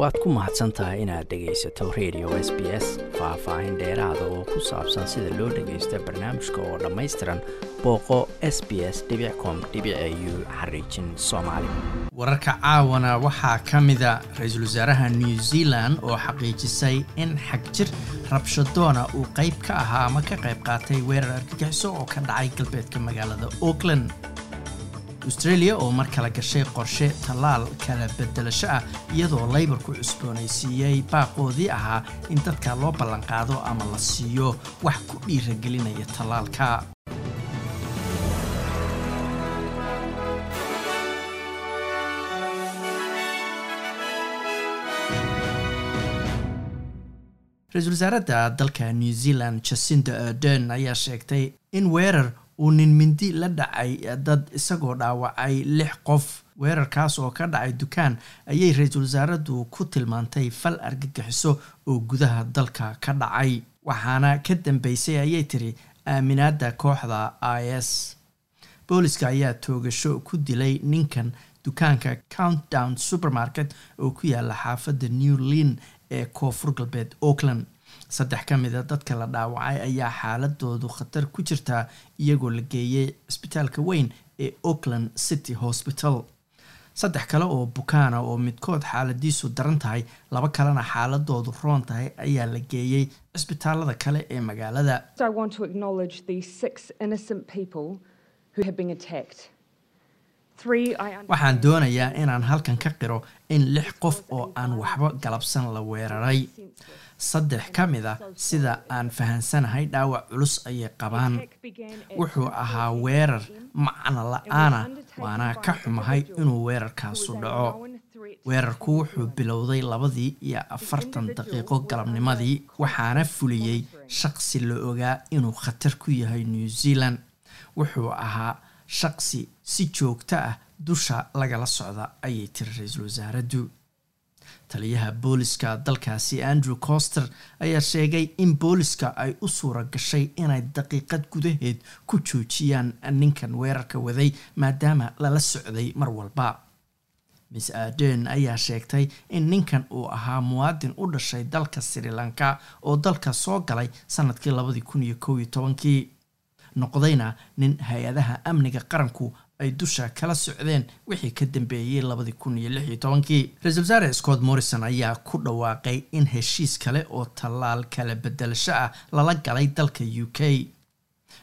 waad ku mahadsan tahay inaad dhegaysato radio s b s faah-faahin dheeraada oo ku saabsan sida loo dhagaysto barnaamijka oo dhammaystiran booqo s b s com xariijin soomaali. Wararka caawana waxaa ka mida ra'iisul wasaaraha new zealand oo xaqiijisay in xagjir rabshadoona uu qayb ka ahaa ama ka qayb qaatay weerar argagixiso oo ka dhacay galbeedka magaalada auckland australia oo mar kale gashay qorshe tallaal kala bedelasho ah iyadoo laybarku cusboonaysiiyey baaqoodii ahaa in dadka loo ballanqaado ama la siiyo wax ku dhiiragelinaya tallaalka ra'iisul wasaaradda dalka new zealand jacinda ardern ayaa sheegtay in weerar uu nin mindi la dhacay dad isagoo dhaawacay lix qof. Weerarkaas oo ka dhacay dukaan ayay ra'iisul wasaaraddu ku tilmaantay fal argagixiso oo gudaha dalka ka dhacay. Waxaana ka dambeysay ayay tiri aaminaadda kooxda i s. Booliska ayaa toogasho ku dilay ninkan dukaanka countdown supermarket oo ku yaalla xaafadda new lin ee koonfur galbeed auckland saddex ka mida dadka la dhaawacay ayaa xaaladoodu khatar ku jirtaa iyagoo la geeyey cisbitaalka weyn ee auckland city hospital. Saddex kale oo bukaana oo midkood xaaladiisu daran tahay laba kalena xaaladoodu roon tahay ayaa la geeyey cisbitaalada kale ee magaalada. Waxaan doonayaa inaan halkan ka qiro in lix qof oo aan waxba galabsan la weeraray saddex ka mid a sida aan fahansanahay dhaawac culus ayay qabaan. Wuxuu ahaa weerar macno la'aana waana ka xumahay inuu weerarkaasu dhaco. Weerarku wuxuu bilowday labadii iyo afartan daqiiqo galabnimadii waxaana fuliyey shaqsi la ogaa inuu khatar ku yahay new zealand. Wuxuu ahaa shaqsi si joogto ah dusha lagala socda ayay tiri ra'iisul wasaaraddu taliyaha booliska dalkaasi andrew coster ayaa sheegay in booliska ay u suura gashay inay daqiiqad gudaheed ku joojiyaan ninkan weerarka waday maadaama lala socday mar walba. Miss aden ayaa sheegtay in ninkan uu ahaa muwaadin u dhashay dalka sri lanka oo dalka soo galay sannadkii labadii kun iyo kow iyo tobankii. Noqdayna nin hay'adaha amniga qaranku ay dusha kala socdeen wixii ka dambeeyey labadii kun iyo lix iyo tobankii. Ra'iisul wasaare scott morrison ayaa ku dhawaaqay in heshiis kale oo tallaal kala bedelasho ah lala galay dalka u k.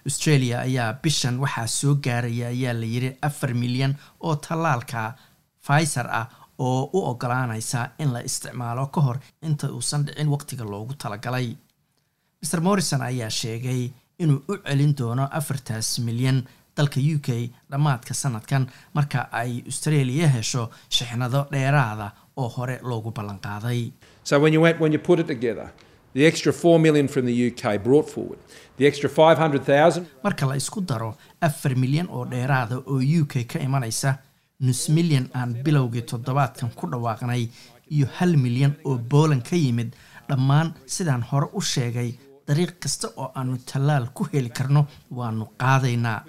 Australia ayaa bishan waxaa soo gaaraya ayaa la yiri afar milyan oo tallaalka pfizer ah oo u ogolaanaysa in la isticmaalo ka hor inta uusan dhicin waqtiga loogu talagalay. Mr morrison ayaa sheegay inuu u celin doono afartaas milyan dalka u k dhammaadka sanadkan marka ay australia hesho shixnado dheeraada oo hore loogu ballanqaaday marka la isku daro afar milyan oo dheeraada oo u k ka imanaysa nus milyan aan bilowgii toddobaadkan ku dhawaaqnay iyo hal milyan oo booland ka yimid dhammaan sidaan hore u sheegay dariiq kasta oo aanu tallaal ku heli karno waanu qaadaynaa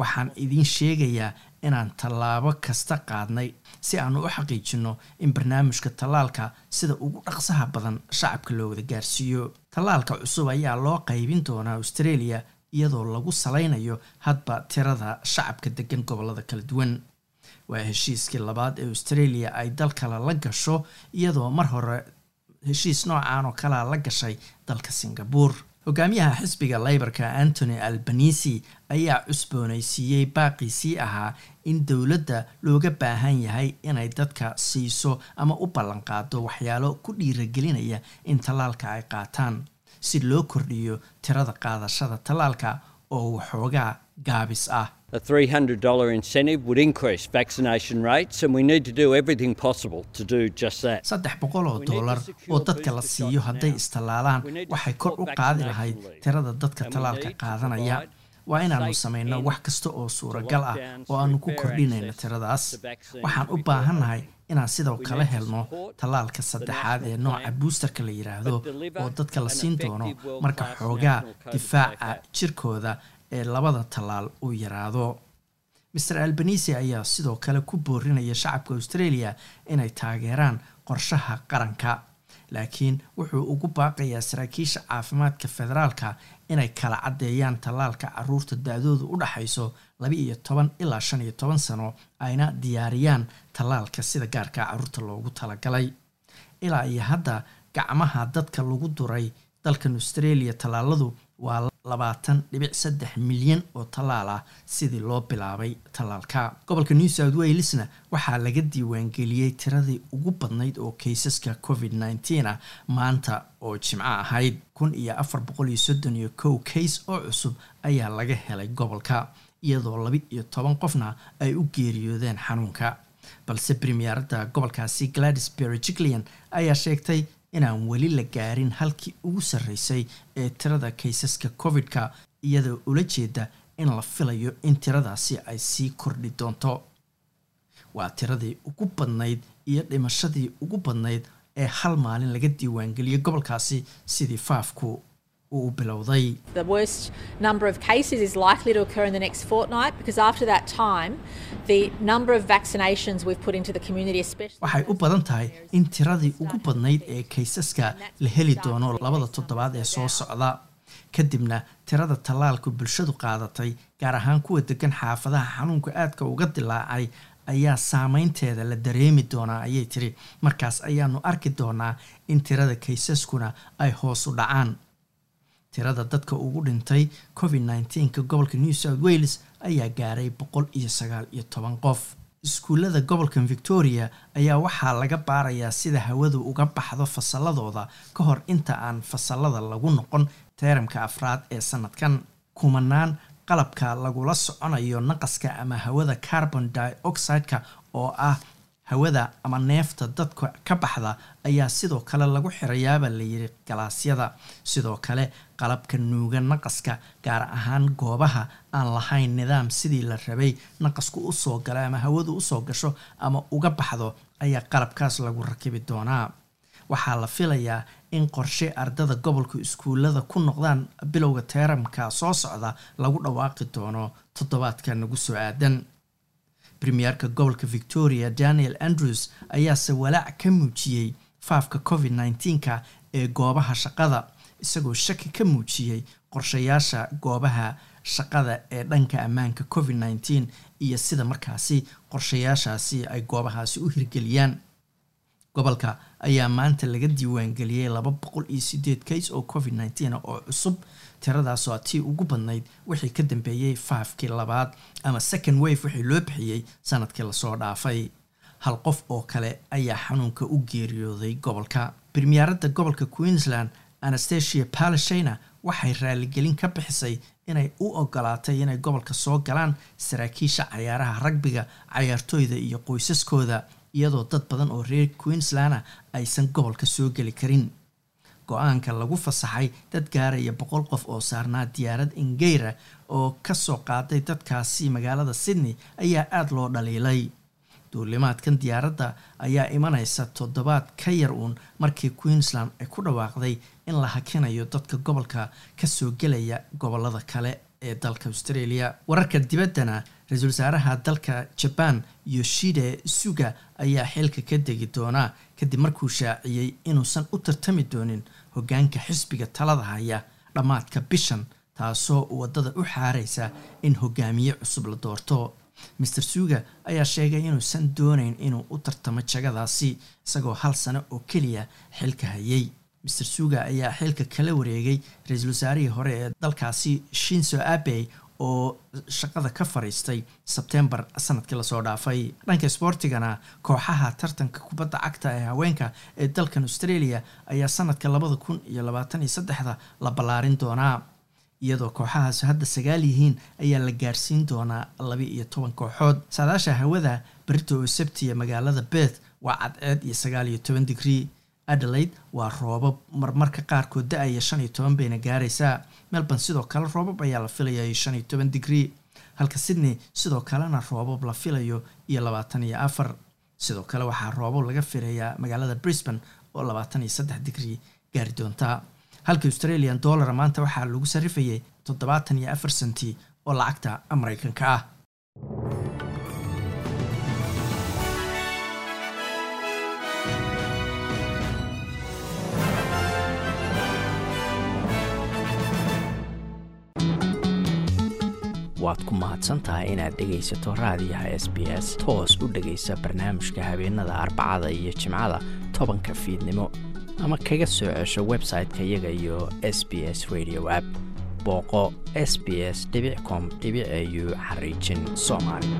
waxaan idiin sheegayaa inaan tallaabo kasta qaadnay si aanu u xaqiijinno in barnaamijka tallaalka sida ugu dhaqsaha badan shacabka loo wada gaarsiiyo. Tallaalka cusub ayaa loo qaybin doonaa australia iyadoo lagu salaynayo hadba tirada shacabka degan gobollada kala duwan. Waa heshiiskii labaad ee australia ay dal kale la gasho iyadoo mar hore heshiis noocan oo kalea la gashay dalka singabore hogaamiyaha xisbiga leybarka antony albanisi ayaa cusboonaysiiyey baaqiisii ahaa in dowladda looga baahan yahay inay dadka siiso ama u ballanqaado waxyaalo ku dhiiragelinaya in tallaalka ay qaataan si loo kordhiyo tirada qaadashada tallaalka oo waxoogaa gaabis ah A $300 incentive would increase vaccination rates, and we need to do everything possible to do just that. saddex boqol oo dollar oo dadka la siiyo hadday istallaalaan waxay kor u qaadi lahayd tirada dadka tallaalka qaadanaya. waa inaannu samayno wax kasta oo suuragal ah oo aannu ku kordhinayno tiradaas. waxaan u baahannahay inaan sidoo kale helno tallaalka saddexaad ee nooca buusterka la yidhaahdo oo dadka la siin doono marka xoogaa difaaca jirkooda ee labada tallaal uu yaraado. Master albanisi ayaa sidoo kale ku boorinaya shacabka australia inay taageeraan qorshaha qaranka laakiin wuxuu ugu baaqayaa saraakiisha caafimaadka federaalka inay kala caddeeyaan tallaalka carruurta da-doodu u dhaxayso laba iyo toban ilaa shan iyo toban sano ayna diyaariyaan tallaalka sida gaarka carruurta loogu talagalay. Ilaa iyo hadda gacmaha dadka lagu duray dalkan australia tallaaladu waa labaatan dhibic saddex milyan oo tallaal ah sidii loo bilaabay tallaalka. Gobolka new south walesna waxaa laga diiwaangeliyey tiradii ugu badnayd oo kaysaska covid nneteen ah maanta oo jimco ahayd. Kun iyo afar boqol iyo soddon iyo kow kays oo cusub ayaa laga helay gobolka iyadoo laba iyo toban qofna ay u geeriyoodeen xanuunka. Balse premierada gobolkaasi gladys berejiclian ayaa sheegtay inaan weli la gaarin halkii ugu sarreysay ee tirada kaysaska covid-ka iyadoo ula jeeda in la filayo in tiradaasi ay sii kordhi doonto. Waa tiradii ugu badnayd iyo dhimashadii ugu badnayd ee hal maalin laga diiwaangeliyay gobolkaasi sidii faafku uu bilowday The worst number of cases is likely to occur in the next fortnight because after that time, the number of vaccinations we've put into the community, especially. waxay u badan tahay in tiradii ugu badnayd ee kaysaska la heli doono labada toddobaad ee soo socda. Kadibna tirada tallaalku bulshadu qaadatay gaar ahaan kuwa degan xaafadaha xanuunka aadka uga dilaacay ayaa saameynteeda la dareemi doonaa ayay tiri. Markaas ayaanu arki doonaa in tirada kaysaskuna ay hoos u dhacaan tirada dadka ugu dhintay covid nneteen-ka gobolka new south wales ayaa gaaray boqol iyo sagaal iyo toban qof. Iskuullada gobolkan victoria ayaa waxaa laga baarayaa sida hawadu uga baxdo fasalladooda ka hor inta aan fasalada lagu noqon teeramka afraad ee sanadkan. Kumanaan qalabka lagula soconayo naqaska ama hawada carbon dioxide-ka oo ah hawada ama neefta dadka ka baxda ayaa sidoo kale lagu xirayaaba layiri galaasyada sidoo kale qalabka nuuga naqaska gaar ahaan goobaha aan lahayn nidaam sidii la rabay naqasku u soo gala ama hawadu u soo gasho ama uga baxdo ayaa qalabkaas lagu rakibi doonaa. Waxaa la filayaa in qorshe ardada gobolka iskuullada ku noqdaan bilowga teeramka soo socda lagu dhawaaqi doono toddobaadka nagu soo aadan premierka gobolka victoria daniel andrews ayaase walaac ka muujiyey faafka covid nneteen-ka ee goobaha shaqada isagoo shaki ka muujiyey qorshayaasha goobaha shaqada ee dhanka ammaanka covid nneteen iyo sida markaasi qorshayaashaasi ay goobahaasi u hirgeliyaan. Gobolka ayaa maanta laga diiwaangeliyey laba boqol iyo sideed kays oo covid nneteen oo cusub tiradaasoo tii ugu badnayd wixii ka dambeeyey faafkii labaad ama second wave wixii loo bixiyey sannadkii la soo dhaafay. Hal qof oo kale ayaa xanuunka u geeriyooday gobolka. Premierada gobolka queensland anastasia palashina waxay raaligelin ka bixisay inay u ogolaatay inay gobolka soo galaan saraakiisha cayaaraha ragbiga cayaartooyda iyo qoysaskooda iyadoo dad badan oo reer queenslanda aysan gobolka soo geli karin go'aanka lagu fasaxay dad gaaraya boqol qof oo saarnaa diyaarad ingeyra oo ka soo qaaday dadkaasi magaalada sydney ayaa aada loo dhaliilay. Duulimaadkan diyaaradda ayaa imanaysa toddobaad ka yar uun markii queensland ay ku dhawaaqday in la hakinayo dadka gobolka ka soo gelaya gobollada kale ee dalka australia. Wararka dibaddana ra'iisul wasaaraha dalka jaban yoshide suga ayaa xilka ka degi doonaa kadib markuu shaaciyey inuusan u tartami doonin hoggaanka xisbiga talada haya dhammaadka bishan taasoo waddada u xaaraysa in hogaamiye cusub la doorto. Master suga ayaa sheegay inuusan doonayn inuu u tartamo jagadaasi isagoo hal sano oo keliya xilka hayay. Master suga ayaa xilka kala wareegay ra'iisul wasaarihii hore ee dalkaasi shinso abey oo shaqada ka fariistay sebtembar sannadkii la soo dhaafay. Dhanka sboortigana kooxaha tartanka kubadda cagta ee haweenka ee dalkan australia ayaa sanadka labada kun iyo labaatan iyo saddexda la ballaarin doonaa iyadoo kooxahaas hadda sagaal yihiin ayaa la gaarsiin doonaa laba iyo toban kooxood. Saadaasha hawada berito oo sabtiya magaalada beth waa cadceed iyo sagaal iyo toban digrii adelaide waa roobab marmarka qaarkood da'aya shan iyo toban bayna gaaraysaa. Melbourne sidoo kale roobab ayaa la filayaa shan iyo toban digrii halka sydney sidoo kalena roobab la filayo iyo labaatan iyo afar. Sidoo kale waxaa roobab laga filayaa magaalada brisbane oo labaatan iyo saddex digrii gaari doontaa halka australian dollar maanta waxaa lagu sarifayay toddobaatan iyo afar senti oo lacagta mareykanka ah waad ku mahadsan tahay inaad dhegaysato raadiyaha s b s. Toos u dhegaysa barnaamijka habeenada arbacada iyo jimcada tobanka fiidnimo. Ama kaga soo cesho website-ka iyaga iyo s b s radio app. Booqo s b s com au xariijin soomaali